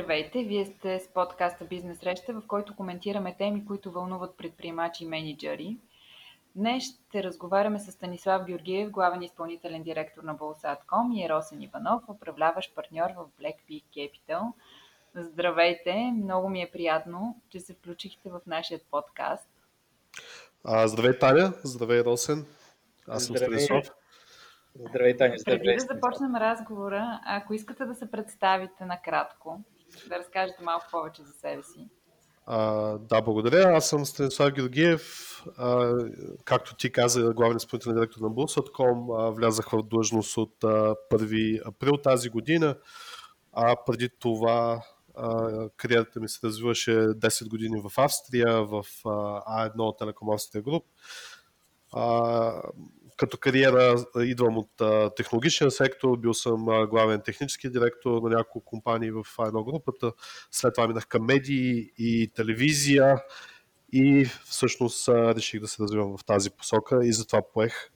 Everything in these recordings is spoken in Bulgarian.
Здравейте! Вие сте с подкаста Бизнес среща, в който коментираме теми, които вълнуват предприемачи и менеджери. Днес ще разговаряме с Станислав Георгиев, главен изпълнителен директор на Bolsa.com и Росен Иванов, управляващ партньор в Black Peak Capital. Здравейте! Много ми е приятно, че се включихте в нашия подкаст. А, здравей, Таня! Здравей, Росен! Аз съм Здравей. Станислав. Здравей, Таня. Здравей. Преди да започнем разговора, ако искате да се представите накратко, да разкажете малко повече за себе си. А, да, благодаря. Аз съм Станислав Георгиев. А, както ти каза, главен изпълнителен директор на Bulls.com. Влязах в длъжност от а, 1 април тази година. А преди това кариерата ми се развиваше 10 години в Австрия, в а, А1 Телеком Австрия Груп. А, като кариера идвам от а, технологичния сектор, бил съм а, главен технически директор на няколко компании в едно групата. След това минах към медии и телевизия и всъщност а, реших да се развивам в тази посока и затова поех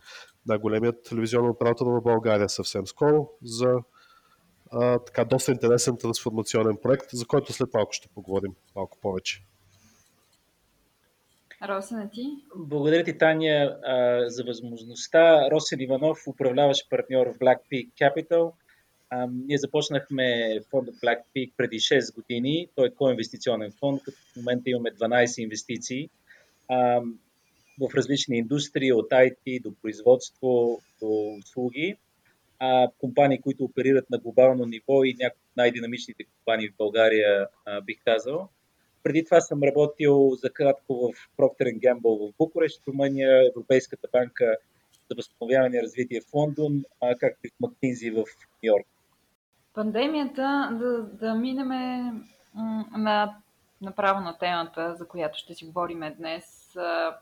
най-големият телевизионен оператор в България съвсем скоро за а, така доста интересен трансформационен проект, за който след малко ще поговорим малко повече. Росен, ти? Благодаря ти, Таня, за възможността. Росен Иванов, управляващ партньор в Black Peak Capital. Ние започнахме фонда Black Peak преди 6 години. Той е коинвестиционен фонд, като в момента имаме 12 инвестиции в различни индустрии, от IT до производство до услуги. Компании, които оперират на глобално ниво и някои от най-динамичните компании в България, бих казал. Преди това съм работил за кратко в Procter Gamble в Букурещ, Румъния, Европейската банка за възстановяване и развитие в Лондон, а, както и в Маккинзи в Нью Йорк. Пандемията, да, да минеме м, на, направо на темата, за която ще си говорим днес.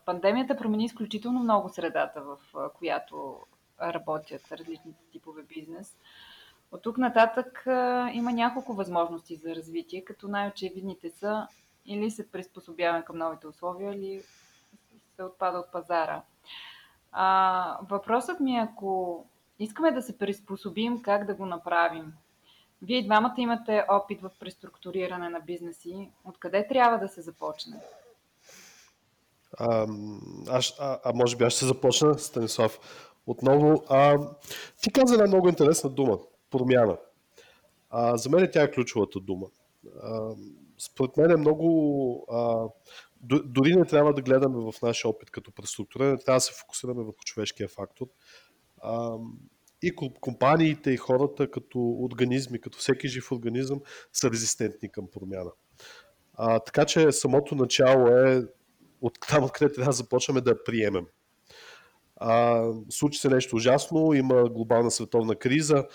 Пандемията промени изключително много средата, в която работят различните типове бизнес. От тук нататък има няколко възможности за развитие, като най-очевидните са или се приспособяваме към новите условия, или се отпада от пазара. А, въпросът ми е, ако искаме да се приспособим, как да го направим? Вие двамата имате опит в преструктуриране на бизнеси. Откъде трябва да се започне? А, аз, а, а може би аз ще започна, Станислав. Отново, а, ти каза една много интересна дума промяна. А, за мен тя е ключовата дума. А, според мен е много. А, дори не трябва да гледаме в нашия опит като преструктуриране, трябва да се фокусираме върху човешкия фактор. А, и компаниите, и хората като организми, като всеки жив организъм, са резистентни към промяна. А, така че самото начало е от там, откъде трябва да започваме да я приемем. А, случи се нещо ужасно, има глобална световна криза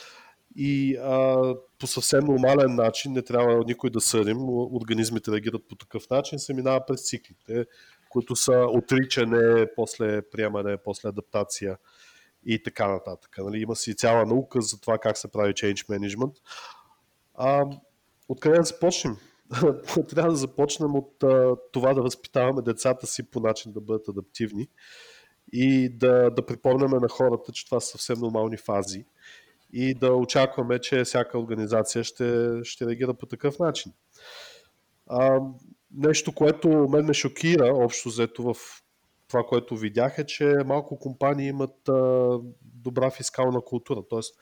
и а, по съвсем нормален начин, не трябва никой да съдим, организмите реагират по такъв начин, се минава през циклите, които са отричане, после приемане, после адаптация и така нататък. Нали, има си цяла наука за това как се прави change management. А, откъде да започнем? Трябва да започнем от а, това да възпитаваме децата си по начин да бъдат адаптивни и да, да припомняме на хората, че това са съвсем нормални фази и да очакваме, че всяка организация ще, ще реагира по такъв начин. А, нещо, което мен ме шокира, общо взето в това, което видях е, че малко компании имат а, добра фискална култура. Тоест,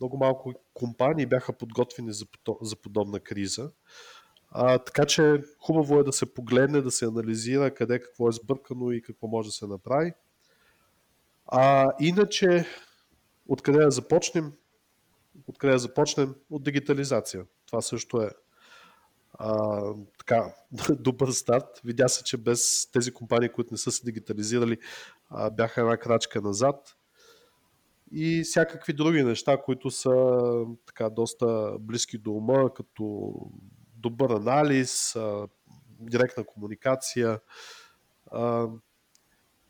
много малко компании бяха подготвени за, за подобна криза. А, така че хубаво е да се погледне, да се анализира къде какво е сбъркано и какво може да се направи. А, иначе, откъде да започнем? Откъде да започнем? От дигитализация. Това също е а, така, добър старт. Видя се, че без тези компании, които не са се дигитализирали, а, бяха една крачка назад. И всякакви други неща, които са така доста близки до ума, като добър анализ, а, директна комуникация а,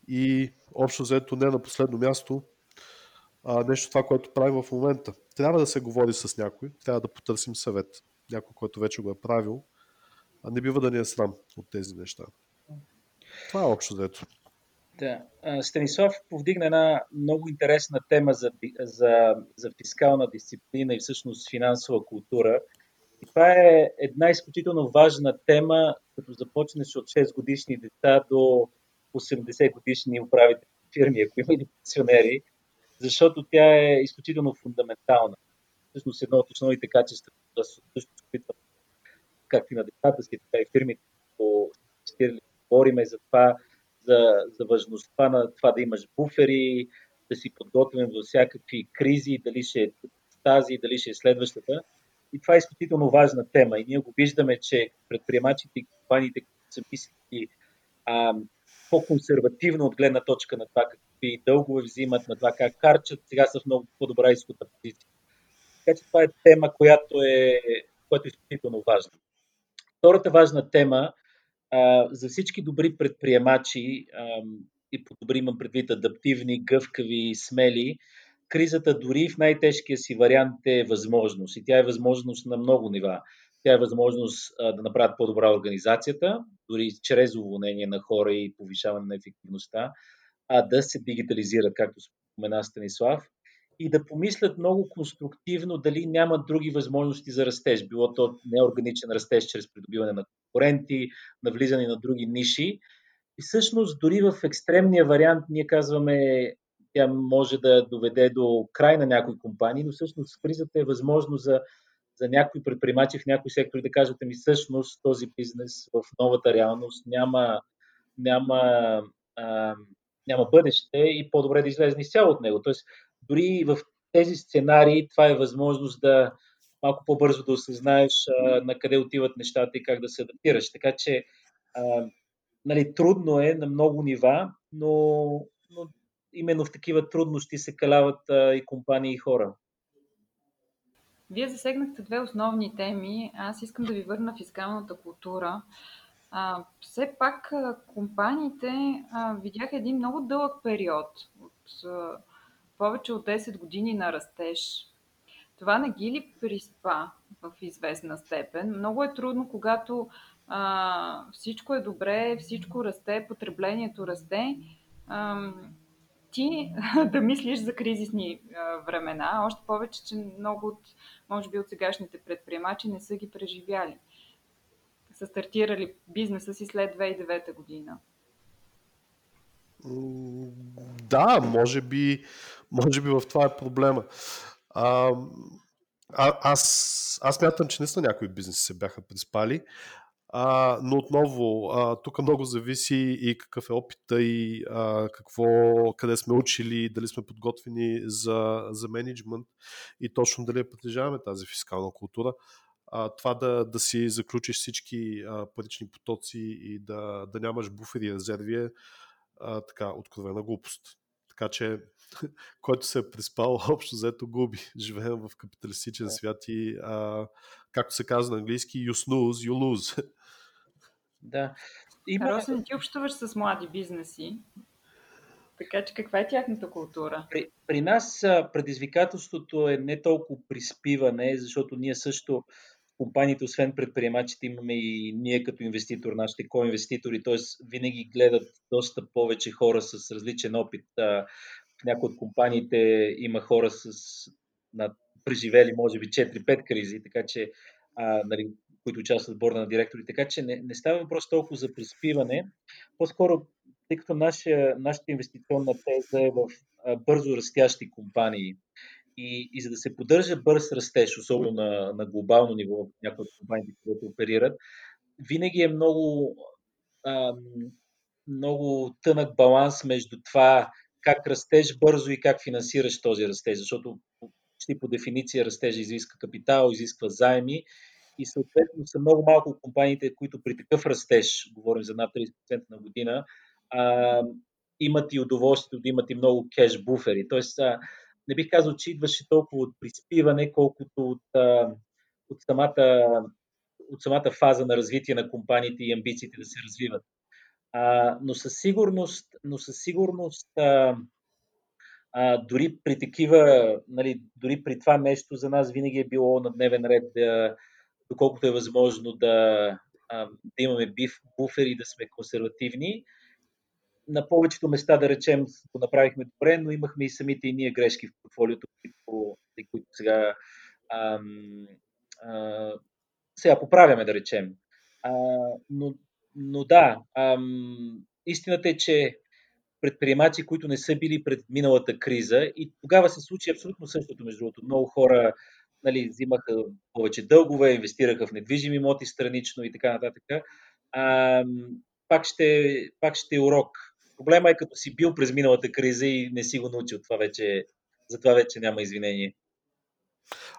и общо взето не на последно място а, нещо това, което правим в момента. Трябва да се говори с някой, трябва да потърсим съвет. Някой, който вече го е правил, а не бива да ни е срам от тези неща. Това е общо взето. Да. Станислав повдигна една много интересна тема за, за, за фискална дисциплина и всъщност финансова култура. И това е една изключително важна тема, като започнеш от 6 годишни деца до 80 годишни управители фирми, ако има и пенсионери, защото тя е изключително фундаментална. Всъщност едно от основните качества, да се опитвам както и на децата си, така и фирмите, които говориме за това, за, за важността на това да имаш буфери, да си подготвен за всякакви кризи, дали ще е тази, дали ще е следващата. И това е изключително важна тема. И ние го виждаме, че предприемачите и компаниите, които са мислили по-консервативно от гледна точка на това какви дългове взимат, на това как харчат, сега са в много по-добра изходна позиция. Така че това е тема, която е, която е изключително важна. Втората важна тема а, за всички добри предприемачи, а, и по добри имам предвид адаптивни, гъвкави, смели, кризата дори в най-тежкия си вариант е възможност. И тя е възможност на много нива. Тя е възможност а, да направят по-добра организацията, дори чрез уволнение на хора и повишаване на ефективността, а да се дигитализират, както спомена Станислав, и да помислят много конструктивно дали няма други възможности за растеж. Било то неорганичен растеж чрез придобиване на конкуренти, на влизане на други ниши. И всъщност дори в екстремния вариант ние казваме тя може да доведе до край на някои компании, но всъщност кризата е възможно за, за някои предприемачи в някои сектори да кажат ми всъщност този бизнес в новата реалност няма, няма, а, няма бъдеще и по-добре да излезе изцяло от него. Тоест, дори в тези сценарии това е възможност да малко по-бързо да осъзнаеш а, на къде отиват нещата и как да се адаптираш. Така че а, нали, трудно е на много нива, но, но именно в такива трудности се каляват а, и компании и хора. Вие засегнахте две основни теми. Аз искам да ви върна фискалната култура. А, все пак компаниите а, видяха един много дълъг период от а, повече от 10 години на растеж. Това не ги ли приспа в известна степен? Много е трудно, когато а, всичко е добре, всичко расте, потреблението расте. А, ти да мислиш за кризисни а, времена, още повече, че много от, може би, от сегашните предприемачи не са ги преживяли. Са стартирали бизнеса си след 2009 година. Да, може би, може би в това е проблема. А, а, аз, аз мятам, че наистина някои бизнеси се бяха приспали. А, но отново, а, тук много зависи и какъв е опита и а, какво, къде сме учили, дали сме подготвени за, за менеджмент и точно дали притежаваме тази фискална култура. А, това да, да си заключиш всички а, парични потоци и да, да нямаш буфери и резерви е а, така, откровена глупост. Така че, който се е приспал, общо взето губи. Живеем в капиталистичен свят и, а, както се казва на английски, you snooze, you lose. Да. Има... Росен, ти общуваш с млади бизнеси, така че каква е тяхната култура? При, при нас предизвикателството е не толкова приспиване, защото ние също компаниите, освен предприемачите, имаме и ние като инвеститор, нашите ко-инвеститори, т.е. винаги гледат доста повече хора с различен опит. В някои от компаниите има хора с на, преживели, може би, 4-5 кризи, така че а, нали, които участват в борда на директори. Така че не, не става въпрос толкова за приспиване. По-скоро, тъй като нашия, нашата инвестиционна теза е в бързо растящи компании и, и за да се поддържа бърз растеж, особено на, на глобално ниво, в някои от компаниите, които оперират, винаги е много, а, много тънък баланс между това как растеш бързо и как финансираш този растеж, защото почти по дефиниция растежа изисква капитал, изисква заеми и съответно са много малко компаниите, които при такъв растеж, говорим за над 30% на година, а, имат и удоволствието да имат и много кеш буфери. Тоест, а, не бих казал, че идваше толкова от приспиване, колкото от, от, самата, от самата фаза на развитие на компаниите и амбициите да се развиват. А, но със сигурност, но със сигурност а, а, дори при такива, нали, дори при това нещо за нас винаги е било на дневен ред да, доколкото е възможно да, а, да имаме биф, буфери, да сме консервативни. На повечето места, да речем, го направихме добре, но имахме и самите и ние грешки в портфолиото, които, които сега ам, а, сега поправяме, да речем. А, но, но да, ам, истината е, че предприемачи, които не са били пред миналата криза и тогава се случи абсолютно същото, между другото. Много хора нали, взимаха повече дългове, инвестираха в недвижими имоти странично и така нататък. А, пак, ще, пак ще е урок. Проблема е като си бил през миналата криза и не си го научил. Това вече, за това вече няма извинение.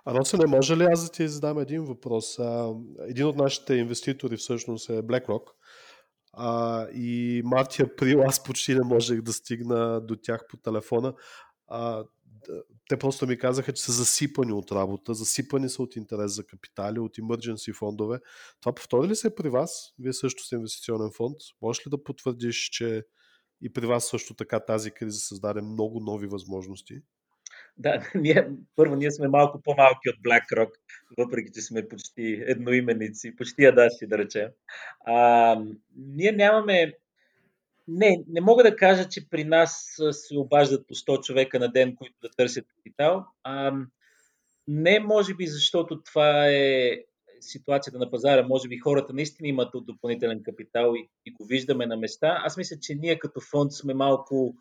А не може ли аз да ти задам един въпрос? Един от нашите инвеститори всъщност е BlackRock. А, и март и април аз почти не можех да стигна до тях по телефона. А, те просто ми казаха, че са засипани от работа, засипани са от интерес за капитали, от emergency фондове. Това повтори ли се при вас? Вие също сте инвестиционен фонд. Можеш ли да потвърдиш, че и при вас също така тази криза създаде много нови възможности? Да, ние, първо, ние сме малко по-малки от BlackRock, въпреки че сме почти едноименици, почти адаши, да речем. А, ние нямаме не, не мога да кажа, че при нас се обаждат по 100 човека на ден, които да търсят капитал. А, не, може би, защото това е ситуацията на пазара. Може би хората наистина имат допълнителен капитал и, и го виждаме на места. Аз мисля, че ние като фонд сме малко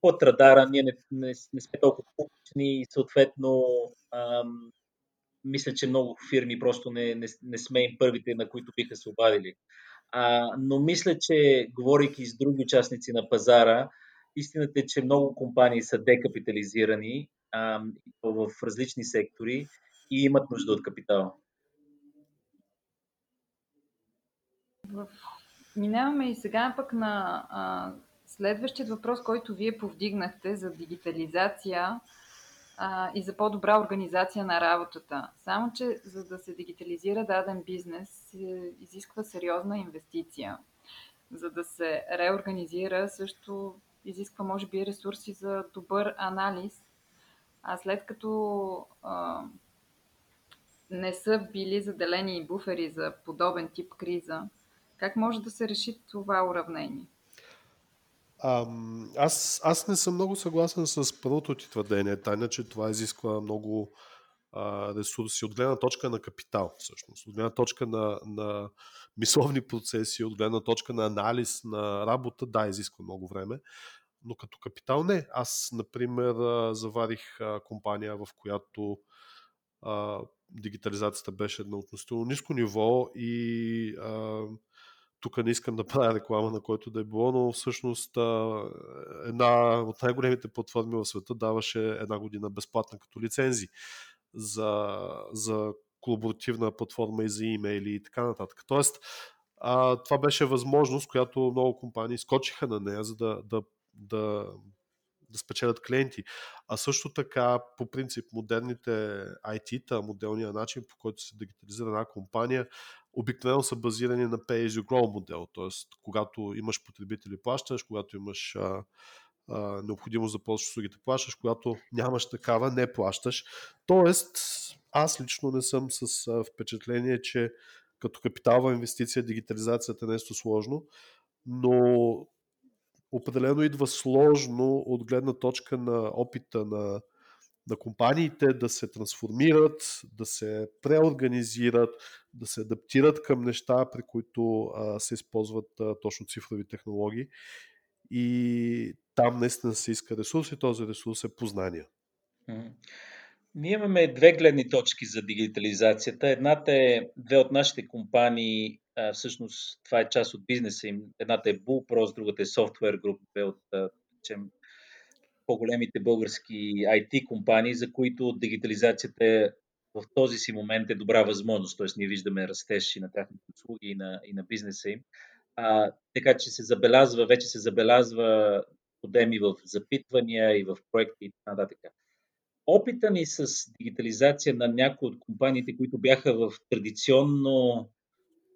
под радара, ние не, не, не сме толкова публични и съответно ам, мисля, че много фирми просто не, не, не сме им първите, на които биха се обадили. А, но мисля, че говорейки с други участници на пазара, истината е, че много компании са декапитализирани а, в различни сектори и имат нужда от капитал. Минаваме и сега пък на а, следващият въпрос, който вие повдигнахте за дигитализация а, и за по-добра организация на работата. Само, че за да се дигитализира даден бизнес, се изисква сериозна инвестиция. За да се реорганизира, също изисква, може би, ресурси за добър анализ. А след като а, не са били заделени буфери за подобен тип криза, как може да се реши това уравнение? А, аз, аз не съм много съгласен с първото ти твърдение, Таня, че това изисква много а, ресурси от гледна точка на капитал, всъщност, от гледна точка на, на мисловни процеси, от гледна точка на анализ на работа, да, изисква много време, но като капитал не. Аз, например, заварих компания, в която а, дигитализацията беше на относително ниско ниво и а, тук не искам да правя реклама на който да е било, но всъщност една от най-големите платформи в света даваше една година безплатна като лицензи за, за колаборативна платформа и за имейли и така нататък. Тоест, а, това беше възможност, която много компании скочиха на нея, за да, да, да, да спечелят клиенти. А също така, по принцип, модерните IT-та, моделния начин, по който се дигитализира една компания, обикновено са базирани на pay as grow модел, т.е. когато имаш потребители плащаш, когато имаш а, а, необходимост да ползваш услугите плащаш, когато нямаш такава не плащаш. Тоест, аз лично не съм с а, впечатление, че като капиталова инвестиция дигитализацията е нещо сложно, но определено идва сложно от гледна точка на опита на на компаниите да се трансформират, да се преорганизират, да се адаптират към неща, при които а, се използват а, точно цифрови технологии. И там наистина се иска ресурс и този ресурс е познание. Ние имаме две гледни точки за дигитализацията. Едната е две от нашите компании, всъщност това е част от бизнеса им. Едната е Bullpros, другата е Software Group, две от чем, по-големите български IT компании, за които дигитализацията в този си момент е добра възможност. Т.е. ние виждаме растеж и на тяхните услуги и на, и на бизнеса им. А, така че се забелязва, вече се забелязва подеми в запитвания и в проекти и така нататък. Опита ни с дигитализация на някои от компаниите, които бяха в традиционно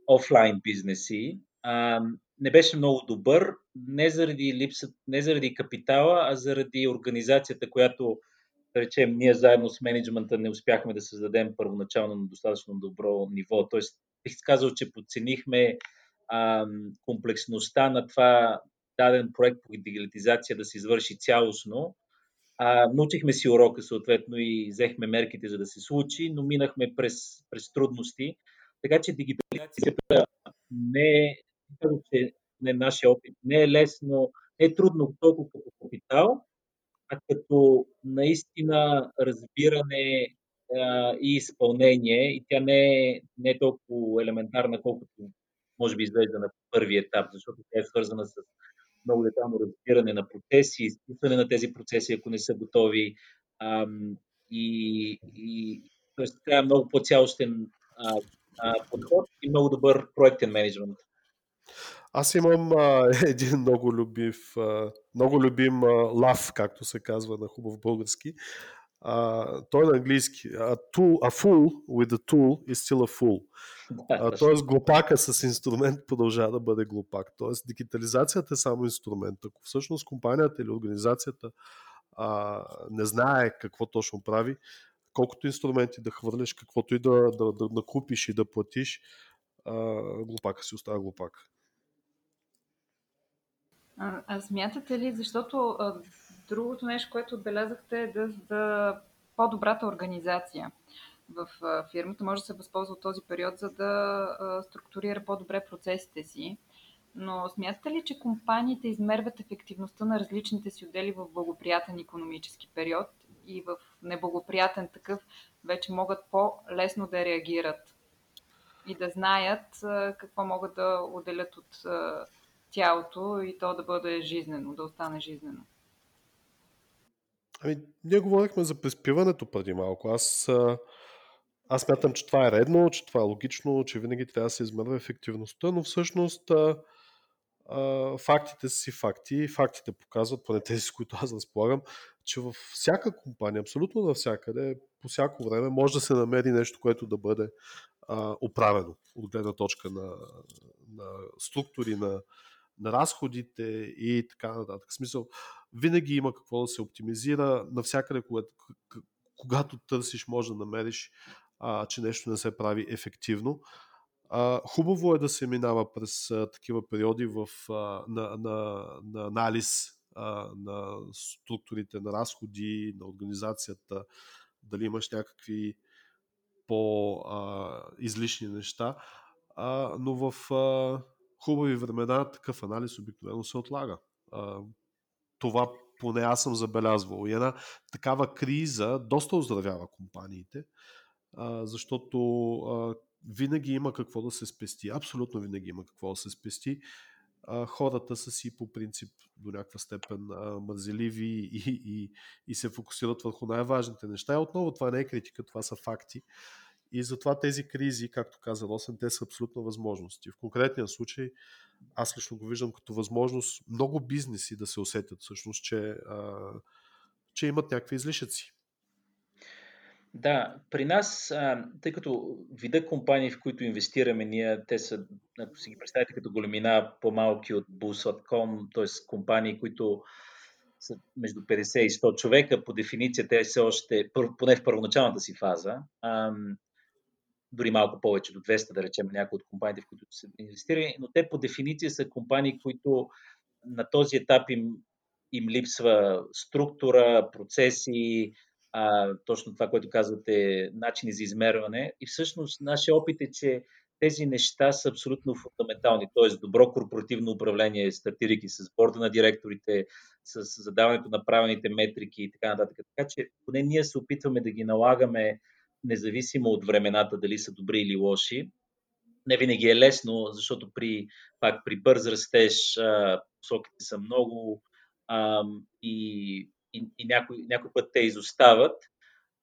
офлайн бизнеси, а, не беше много добър, не заради липсата, не заради капитала, а заради организацията, която, да речем, ние заедно с менеджмента не успяхме да създадем първоначално на достатъчно добро ниво. Тоест, бих казал, че подценихме а, комплексността на това даден проект по дигитализация да се извърши цялостно. А, научихме си урока съответно и взехме мерките за да се случи, но минахме през, през трудности Така че дигитализацията не е, че не е нашия опит, не е лесно, не е трудно толкова като капитал, а като наистина разбиране а, и изпълнение. И тя не е, не е толкова елементарна, колкото може би изглежда на първи етап, защото тя е свързана с много детално разбиране на процеси, изписване на тези процеси, ако не са готови. Ам, и, и тоест, трябва много по-цялостен а, а, подход и много добър проектен менеджмент. Аз имам а, един много любив, а, много любим а, лав, както се казва на хубав български. А, той е на английски. A, tool, a fool with a tool is still a fool. А, тоест глупака с инструмент продължава да бъде глупак. Тоест дигитализацията е само инструмент. Ако всъщност компанията или организацията а, не знае какво точно прави, колкото инструменти да хвърлиш, каквото и да, да, да, да купиш и да платиш, а, глупака си остава глупак. А, а смятате ли, защото а, другото нещо, което отбелязахте е да, да по-добрата организация в а, фирмата може да се възползва от този период, за да а, структурира по-добре процесите си. Но смятате ли, че компаниите измерват ефективността на различните си отдели в благоприятен економически период и в неблагоприятен такъв вече могат по-лесно да реагират и да знаят какво могат да отделят от тялото и то да бъде жизнено, да остане жизнено. Ами, ние говорихме за приспиването преди малко. Аз, аз мятам, че това е редно, че това е логично, че винаги трябва да се измерва ефективността, но всъщност фактите са си факти. Фактите показват, поне тези, с които аз разполагам, че във всяка компания, абсолютно навсякъде, по всяко време може да се намери нещо, което да бъде а, оправено от гледна точка на, на структури, на, на разходите и така нататък. В смисъл, винаги има какво да се оптимизира. Навсякъде, когато, когато търсиш, може да намериш, а, че нещо не се прави ефективно. А, хубаво е да се минава през а, такива периоди в, а, на, на, на анализ а, на структурите на разходи, на организацията, дали имаш някакви по-излишни неща. А, но в а, хубави времена такъв анализ обикновено се отлага. А, това поне аз съм забелязвал. И една такава криза доста оздравява компаниите, а, защото а, винаги има какво да се спести. Абсолютно винаги има какво да се спести. А, хората са си по принцип до някаква степен а, мързеливи и, и, и се фокусират върху най-важните неща. И отново това не е критика, това са факти. И затова тези кризи, както каза Росен, те са абсолютно възможности. В конкретния случай, аз лично го виждам като възможност много бизнеси да се усетят всъщност, че, а, че имат някакви излишъци. Да, при нас, тъй като вида компании, в които инвестираме ние, те са, ако си ги представите като големина, по-малки от Bulls.com, т.е. компании, които са между 50 и 100 човека, по дефиниция те са още, поне в първоначалната си фаза, дори малко повече, до 200, да речем, някои от компаниите, в които са инвестирани, но те по дефиниция са компании, които на този етап им, им липсва структура, процеси, а, точно това, което казвате, начини за измерване. И всъщност нашия опит е, че тези неща са абсолютно фундаментални, т.е. добро корпоративно управление, стартирайки с борда на директорите, с задаването на правилните метрики и така нататък. Така че поне ние се опитваме да ги налагаме независимо от времената, дали са добри или лоши. Не винаги е лесно, защото при, пак при бърз растеж посоките са много а, и, и, и някой, някой път те изостават.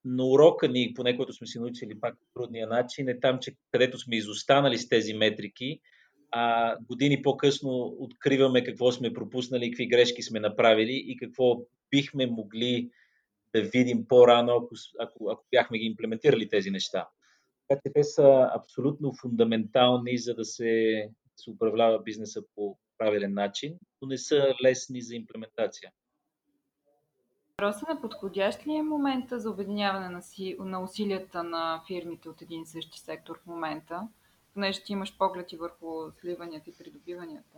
Но урока ни, поне който сме си научили пак по трудния начин, е там, че където сме изостанали с тези метрики, а години по-късно откриваме какво сме пропуснали, какви грешки сме направили и какво бихме могли да видим по-рано, ако, ако, ако бяхме ги имплементирали тези неща. Така че те са абсолютно фундаментални, за да се, се управлява бизнеса по правилен начин, но не са лесни за имплементация. Въпросът на подходящ ли е момента за обединяване на, си, на усилията на фирмите от един и същи сектор в момента? понеже ти имаш поглед и върху сливанията и придобиванията.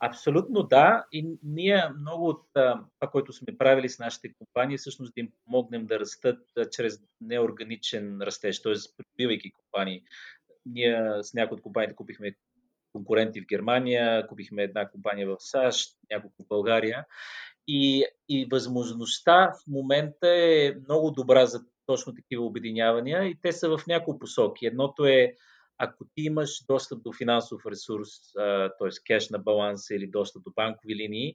Абсолютно да. И ние много от това, което сме правили с нашите компании, всъщност да им помогнем да растат чрез неорганичен растеж, т.е. придобивайки компании. ние с някои от компаниите купихме конкуренти в Германия, купихме една компания в САЩ, няколко в България. И, и възможността в момента е много добра за точно такива обединявания и те са в няколко посоки. Едното е, ако ти имаш достъп до финансов ресурс, т.е. кеш на баланса или достъп до банкови линии,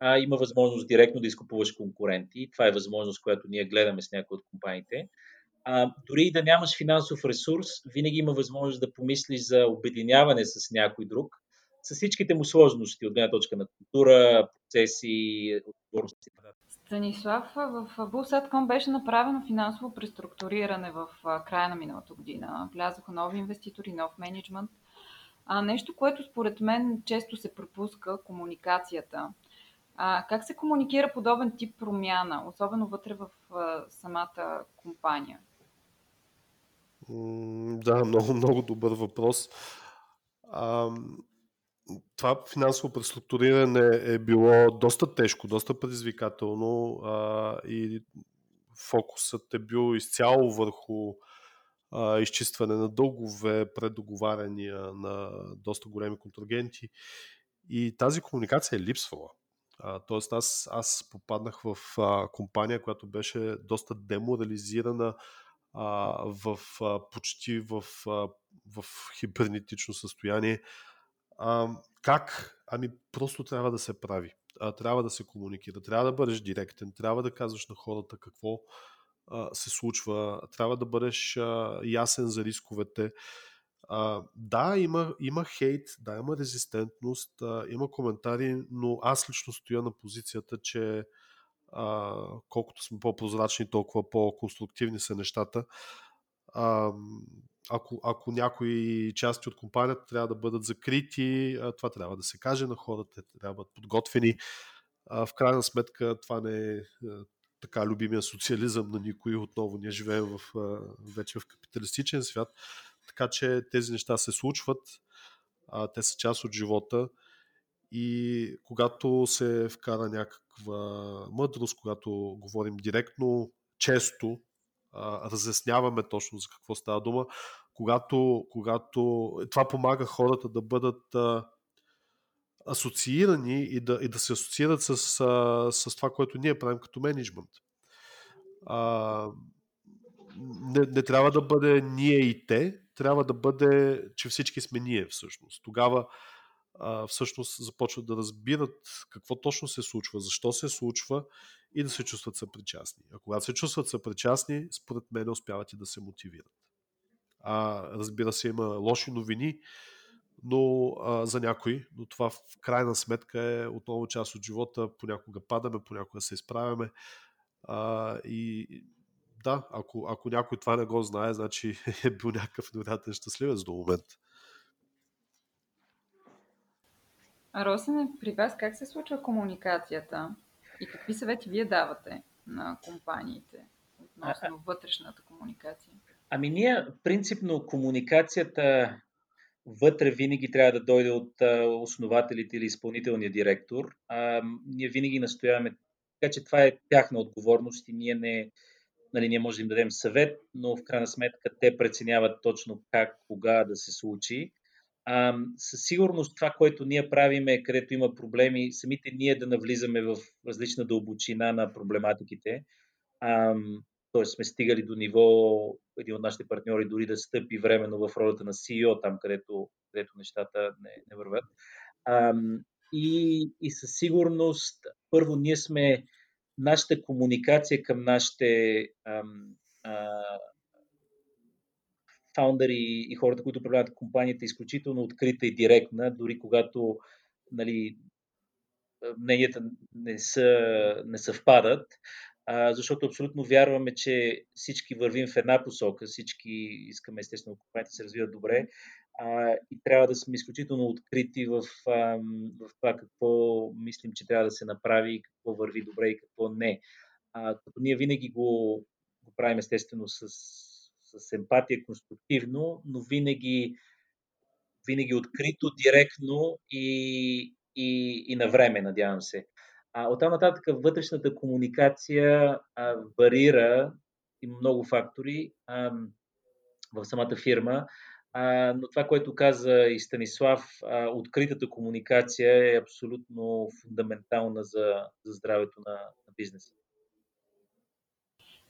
а, има възможност директно да изкупуваш конкуренти. Това е възможност, която ние гледаме с някои от компаниите. А, дори и да нямаш финансов ресурс, винаги има възможност да помислиш за обединяване с някой друг, с всичките му сложности от гледна точка на култура, процеси, отговорности. Станислав, в Bullsat.com беше направено финансово преструктуриране в края на миналата година. Влязоха нови инвеститори, нов менеджмент. А нещо, което според мен често се пропуска, комуникацията. А, как се комуникира подобен тип промяна, особено вътре в а, самата компания? Да, много, много добър въпрос. А, това финансово преструктуриране е било доста тежко, доста предизвикателно а, и фокусът е бил изцяло върху а, изчистване на дългове, предоговаряния на доста големи контрагенти и тази комуникация е липсвала. тоест аз, аз попаднах в а, компания, която беше доста деморализирана, а, в а, почти в, а, в хибернетично състояние. А, как? Ами просто трябва да се прави. А, трябва да се комуникира. Трябва да бъдеш директен. Трябва да казваш на хората какво а, се случва. Трябва да бъдеш а, ясен за рисковете. А, да, има, има хейт, да, има резистентност, а, има коментари, но аз лично стоя на позицията, че а, колкото сме по-прозрачни, толкова по-конструктивни са нещата. А, ако, ако някои части от компанията трябва да бъдат закрити, това трябва да се каже на хората, трябва да бъдат подготвени. В крайна сметка това не е така любимия социализъм на никой. Отново ние живеем в, вече в капиталистичен свят. Така че тези неща се случват. Те са част от живота. И когато се вкара някаква мъдрост, когато говорим директно, често разясняваме точно за какво става дума, когато, когато това помага хората да бъдат а, асоциирани и да, и да се асоциират с, а, с това, което ние правим като менеджмент. А, не, не трябва да бъде ние и те, трябва да бъде, че всички сме ние всъщност. Тогава а, всъщност започват да разбират какво точно се случва, защо се случва и да се чувстват съпричастни. А когато се чувстват съпричастни, според мен успяват и да се мотивират. А, разбира се, има лоши новини, но а, за някои, но това в крайна сметка е отново част от живота. Понякога падаме, понякога се изправяме. А, и да, ако, ако някой това не го знае, значи е бил някакъв невероятен щастливец до момента. Росене, при вас как се случва комуникацията и какви съвети вие давате на компаниите относно вътрешната комуникация? Ами ние, принципно, комуникацията вътре винаги трябва да дойде от основателите или изпълнителния директор. А, ние винаги настояваме, така че това е тяхна отговорност и ние не, нали, ние можем да дадем съвет, но в крайна сметка те преценяват точно как, кога да се случи. Със сигурност това, което ние правиме, където има проблеми, самите ние да навлизаме в различна дълбочина на проблематиките. Т.е. сме стигали до ниво, един от нашите партньори дори да стъпи временно в ролята на CEO, там където, където нещата не, не върват. А, и, и със сигурност, първо, ние сме, нашата комуникация към нашите ам, а, фаундъри и хората, които управляват компанията, изключително открита и директна, дори когато нали, мненията не, са, не съвпадат, а, защото абсолютно вярваме, че всички вървим в една посока, всички искаме естествено компанията да се развиват добре а, и трябва да сме изключително открити в, в това какво мислим, че трябва да се направи, какво върви добре и какво не. А, като ние винаги го, го правим естествено с с емпатия конструктивно, но винаги, винаги открито, директно и, и, и на време, надявам се. А от там нататък вътрешната комуникация а, варира, има много фактори а, в самата фирма. А, но това, което каза и Станислав, а, откритата комуникация е абсолютно фундаментална за, за здравето на, на бизнеса.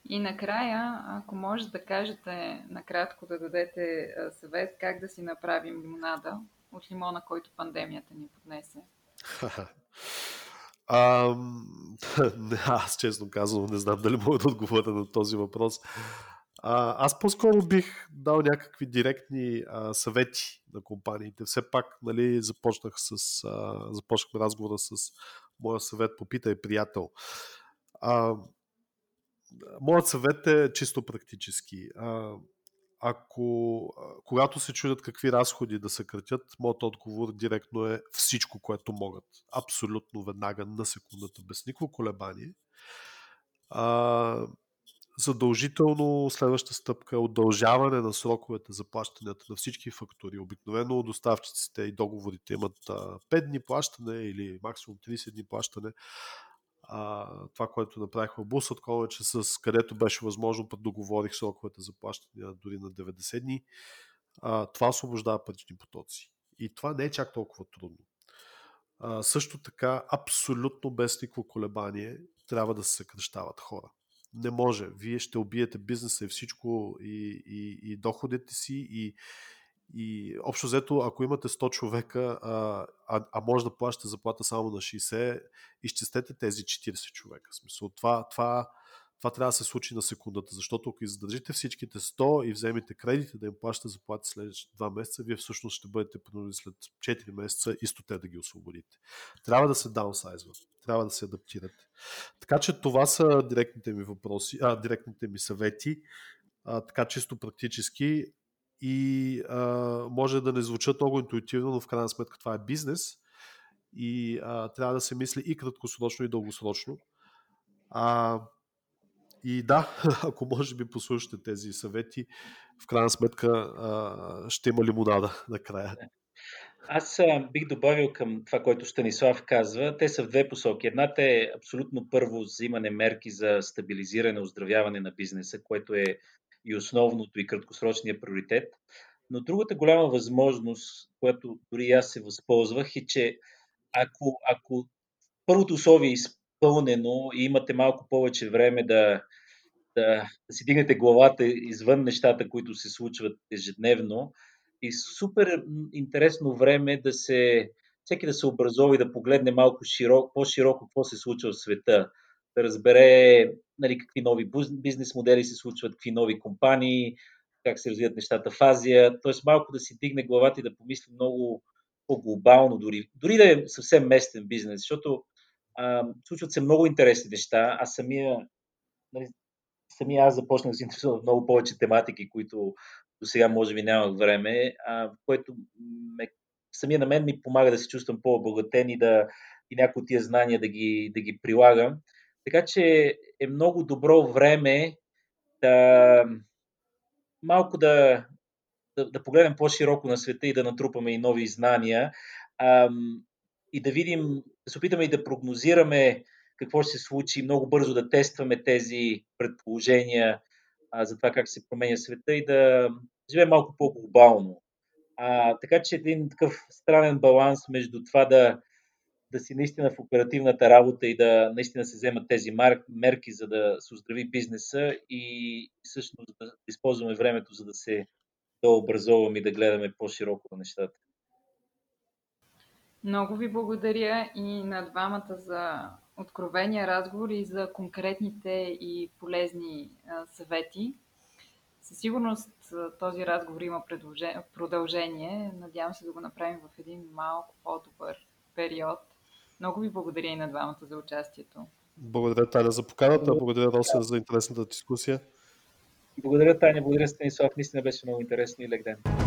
И накрая, ако може да кажете накратко да дадете съвет как да си направим лимонада от лимона, който пандемията ни поднесе. А, аз честно казвам, не знам дали мога да отговоря на този въпрос. А, аз по-скоро бих дал някакви директни а, съвети на компаниите. Все пак нали, започнах с, а, започнахме разговора с моя съвет Попитай приятел. А, моят съвет е чисто практически. А, ако, когато се чудят какви разходи да съкратят, моят отговор директно е всичко, което могат. Абсолютно веднага, на секундата, без никакво колебание. А, задължително следваща стъпка е удължаване на сроковете за плащанията на всички фактури. Обикновено доставчиците и договорите имат 5 дни плащане или максимум 30 дни плащане. А, това, което направих в Бусът че с където беше възможно, път договорих сроковете за плащане дори на 90 дни. А, това освобождава парични потоци. И това не е чак толкова трудно. А, също така, абсолютно без никакво колебание, трябва да се съкръщават хора. Не може. Вие ще убиете бизнеса и всичко, и, и, и доходите си, и, и общо взето, ако имате 100 човека, а, а, а може да плащате заплата само на 60, изчистете тези 40 човека. В смисъл, това, това, това трябва да се случи на секундата, защото ако издържите всичките 100 и вземете кредити да им плащате заплати след 2 месеца, вие всъщност ще бъдете принудени след 4 месеца и стоте да ги освободите. Трябва да се даунсайзва, трябва да се адаптирате. Така че това са директните ми въпроси, а, директните ми съвети. А, така чисто практически и а, може да не звучат много интуитивно, но в крайна сметка това е бизнес и а, трябва да се мисли и краткосрочно, и дългосрочно. А, и да, ако може би послушате тези съвети, в крайна сметка а, ще има лимонада накрая. Аз а, бих добавил към това, което Станислав казва. Те са в две посоки. Едната е абсолютно първо взимане мерки за стабилизиране, оздравяване на бизнеса, което е и основното и краткосрочния приоритет. Но другата голяма възможност, която дори аз се възползвах, е, че ако, ако първото условие е изпълнено и имате малко повече време да, да, да си дигнете главата извън нещата, които се случват ежедневно, и супер интересно време да се, всеки да се образова и да погледне малко широко, по-широко какво се случва в света да разбере нали, какви нови бизнес модели се случват, какви нови компании, как се развиват нещата в Азия. Тоест малко да си дигне главата и да помисли много по-глобално, дори, дори да е съвсем местен бизнес, защото а, случват се много интересни неща. Аз самия, нали, самия аз започнах да се интересувам много повече тематики, които до сега може би нямах време, а, което ме, самия на мен ми помага да се чувствам по-обогатен и да и някои от тия знания да ги, да ги прилагам. Така че е много добро време да малко да, да, да погледнем по-широко на света и да натрупаме и нови знания ам, и да видим, да се опитаме и да прогнозираме какво ще се случи, много бързо да тестваме тези предположения а, за това как се променя света и да живеем малко по-глобално. А, така че един такъв странен баланс между това да да си наистина в оперативната работа и да наистина се вземат тези мерки, за да се оздрави бизнеса и всъщност да използваме времето, за да се да образоваме и да гледаме по-широко на нещата. Много ви благодаря и на двамата за откровения разговор и за конкретните и полезни съвети. Със сигурност този разговор има продължение. Надявам се да го направим в един малко по-добър период. Много ви благодаря и на двамата за участието. Благодаря, Таня, за поканата. Благодаря, Росен, за интересната дискусия. Благодаря, Таня. Благодаря, Станислав. Наистина беше много интересно и лек ден.